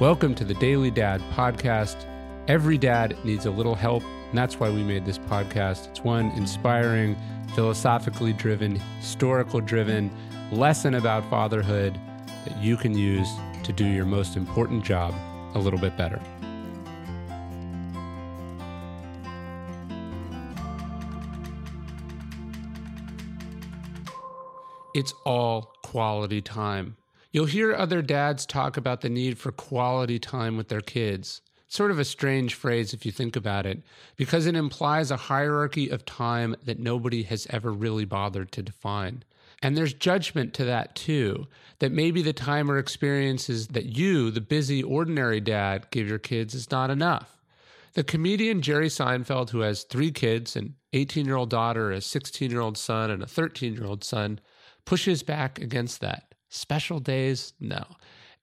Welcome to the Daily Dad podcast. Every dad needs a little help, and that's why we made this podcast. It's one inspiring, philosophically driven, historical driven lesson about fatherhood that you can use to do your most important job a little bit better. It's all quality time. You'll hear other dads talk about the need for quality time with their kids. Sort of a strange phrase if you think about it, because it implies a hierarchy of time that nobody has ever really bothered to define. And there's judgment to that too, that maybe the time or experiences that you, the busy, ordinary dad, give your kids is not enough. The comedian Jerry Seinfeld, who has three kids an 18 year old daughter, a 16 year old son, and a 13 year old son, pushes back against that. Special days? No.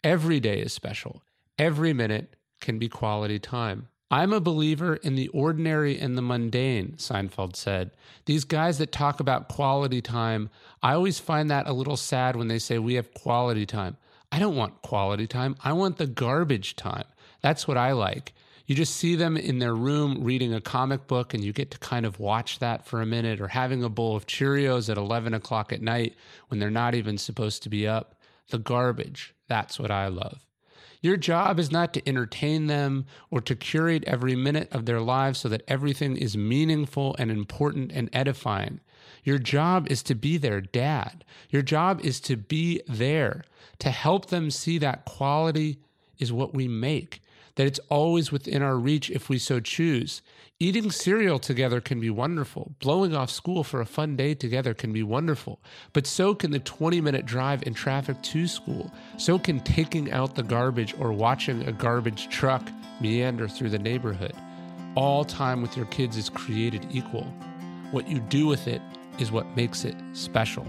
Every day is special. Every minute can be quality time. I'm a believer in the ordinary and the mundane, Seinfeld said. These guys that talk about quality time, I always find that a little sad when they say we have quality time. I don't want quality time. I want the garbage time. That's what I like you just see them in their room reading a comic book and you get to kind of watch that for a minute or having a bowl of Cheerios at 11 o'clock at night when they're not even supposed to be up. The garbage, that's what I love. Your job is not to entertain them or to curate every minute of their lives so that everything is meaningful and important and edifying. Your job is to be their dad. Your job is to be there, to help them see that quality is what we make that it's always within our reach if we so choose. Eating cereal together can be wonderful. Blowing off school for a fun day together can be wonderful. But so can the 20 minute drive in traffic to school. So can taking out the garbage or watching a garbage truck meander through the neighborhood. All time with your kids is created equal. What you do with it is what makes it special.